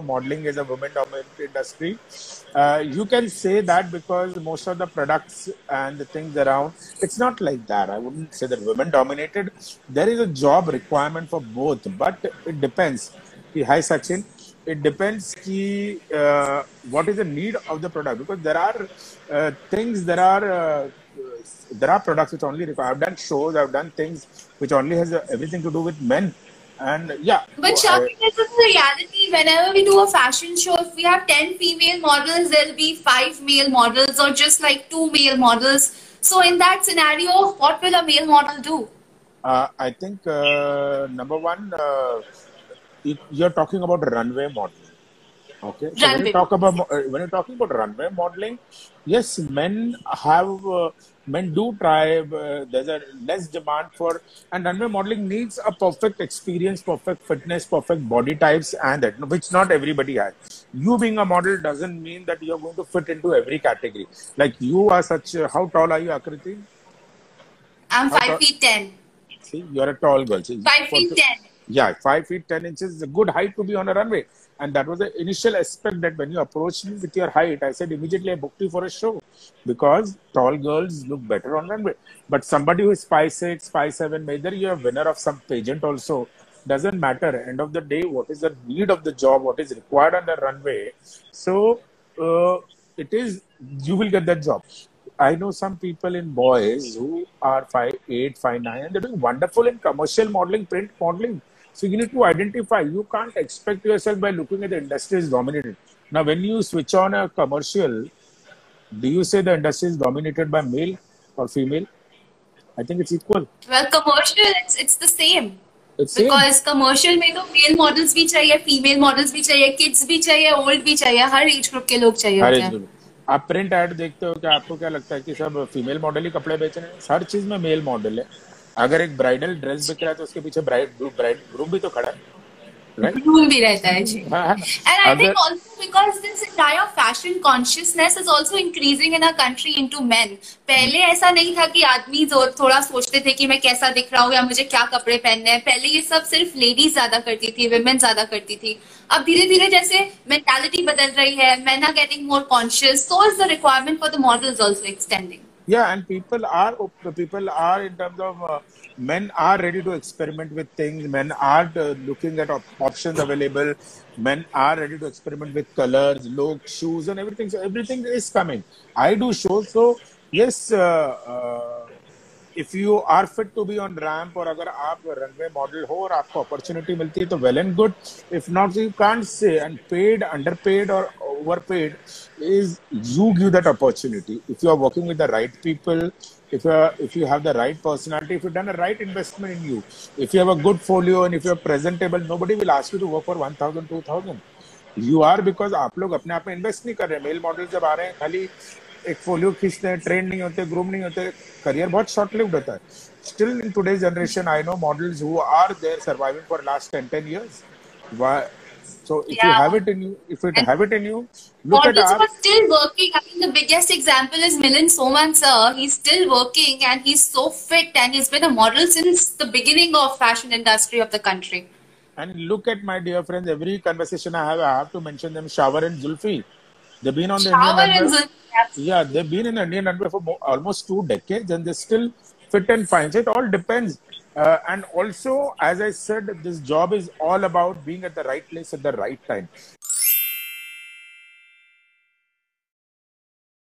modeling is a women-dominated industry. Uh, you can say that because most of the products and the things around, it's not like that. I wouldn't say that women-dominated. There is a job requirement for both, but it depends. Hi, Sachin. It depends ki, uh, what is the need of the product because there are uh, things, there are uh, there are products which only require. I've done shows, I've done things which only has uh, everything to do with men and yeah. But this is the reality. Whenever we do a fashion show, if we have 10 female models, there'll be five male models or just like two male models. So in that scenario, what will a male model do? Uh, I think uh, number one, uh, you're talking about runway modeling. Okay. So when you talk about uh, when you're talking about runway modeling, yes, men have uh, men do try. Uh, there's a less demand for, and runway modeling needs a perfect experience, perfect fitness, perfect body types, and that which not everybody has. You being a model doesn't mean that you're going to fit into every category. Like you are such. Uh, how tall are you, Akriti? I'm how five tall? feet ten. See, you're a tall girl. See, five feet ten. Yeah, five feet ten inches is a good height to be on a runway. And that was the initial aspect that when you approached me with your height, I said immediately I booked you for a show because tall girls look better on runway. But somebody who is 5'6, 5'7, whether you're winner of some pageant also, doesn't matter. End of the day, what is the need of the job, what is required on the runway. So uh, it is, you will get that job. I know some people in boys who are five eight, five nine, and they're doing wonderful in commercial modeling, print modeling so you need to identify. You can't expect yourself by looking at the industry is dominated. Now, when you switch on a commercial, do you say the industry is dominated by male or female? I think it's equal. Well, commercial, it's it's the same. It's because same. commercial में तो male models भी चाहिए, female models भी चाहिए, kids भी चाहिए, old भी चाहिए, हर age group के लोग चाहिए हर age group. आप प्रिंट ऐड देखते हो क्या आपको क्या लगता है कि सब फीमेल मॉडल ही कपड़े बेच रहे हैं हर चीज़ में मेल मॉडल है अगर एक ब्राइडल ड्रेस बिक रहा है तो उसके पीछे ब्राइड ब्राइड ग्रूम भी तो खड़ा है हाँ, हाँ। पहले ऐसा नहीं था कि आदमी थोड़ा सोचते थे कि मैं कैसा दिख रहा हूँ या मुझे क्या कपड़े पहनने हैं। पहले ये सब सिर्फ़ लेडीज़ ज़्यादा करती थी वेमेन ज़्यादा करती थी। अब धीरे धीरे जैसे मेंटेलिटी बदल रही है men are getting more conscious so is the requirement for the model also extending yeah and people are people are in terms of uh, men are ready to experiment with things. Men are uh, looking at op- options available. Men are ready to experiment with colors looks shoes and everything. So everything is coming. I do shows so yes uh, uh if you are fit to be on ramp और अगर आप runway model हो और आपको opportunity मिलती है तो well and good if not you can't say and paid underpaid और overpaid is you give that opportunity if you are working with the right people if you are, if you have the right personality if you've done a right investment in you if you have a good folio and if you're presentable nobody will ask you to work for 1000 2000 you are because आप लोग अपने आप में invest नहीं कर रहे mail model जब आ रहे हैं खाली एक फोलियो खींचते हैं ट्रेन नहीं होते ग्रूम नहीं होते करियर बहुत शॉर्ट लिव्ड होता है still in today's generation I know models who are there surviving for last 10 10 years so if yeah. you have it in you, if you have it in you, look at our... still working. I mean, the biggest example is Milind Soman sir. He's still working and he's so fit and he's been a model since the beginning of fashion industry of the country. And look at my dear friends, every conversation I have, I have to mention them, Shawar and Zulfi. They've been on the Shawar Indian and Zulfi. Yeah, they've been in Indian underwear for almost two decades and they're still fit and fine. So it all depends uh, and also, as I said, this job is all about being at the right place at the right time.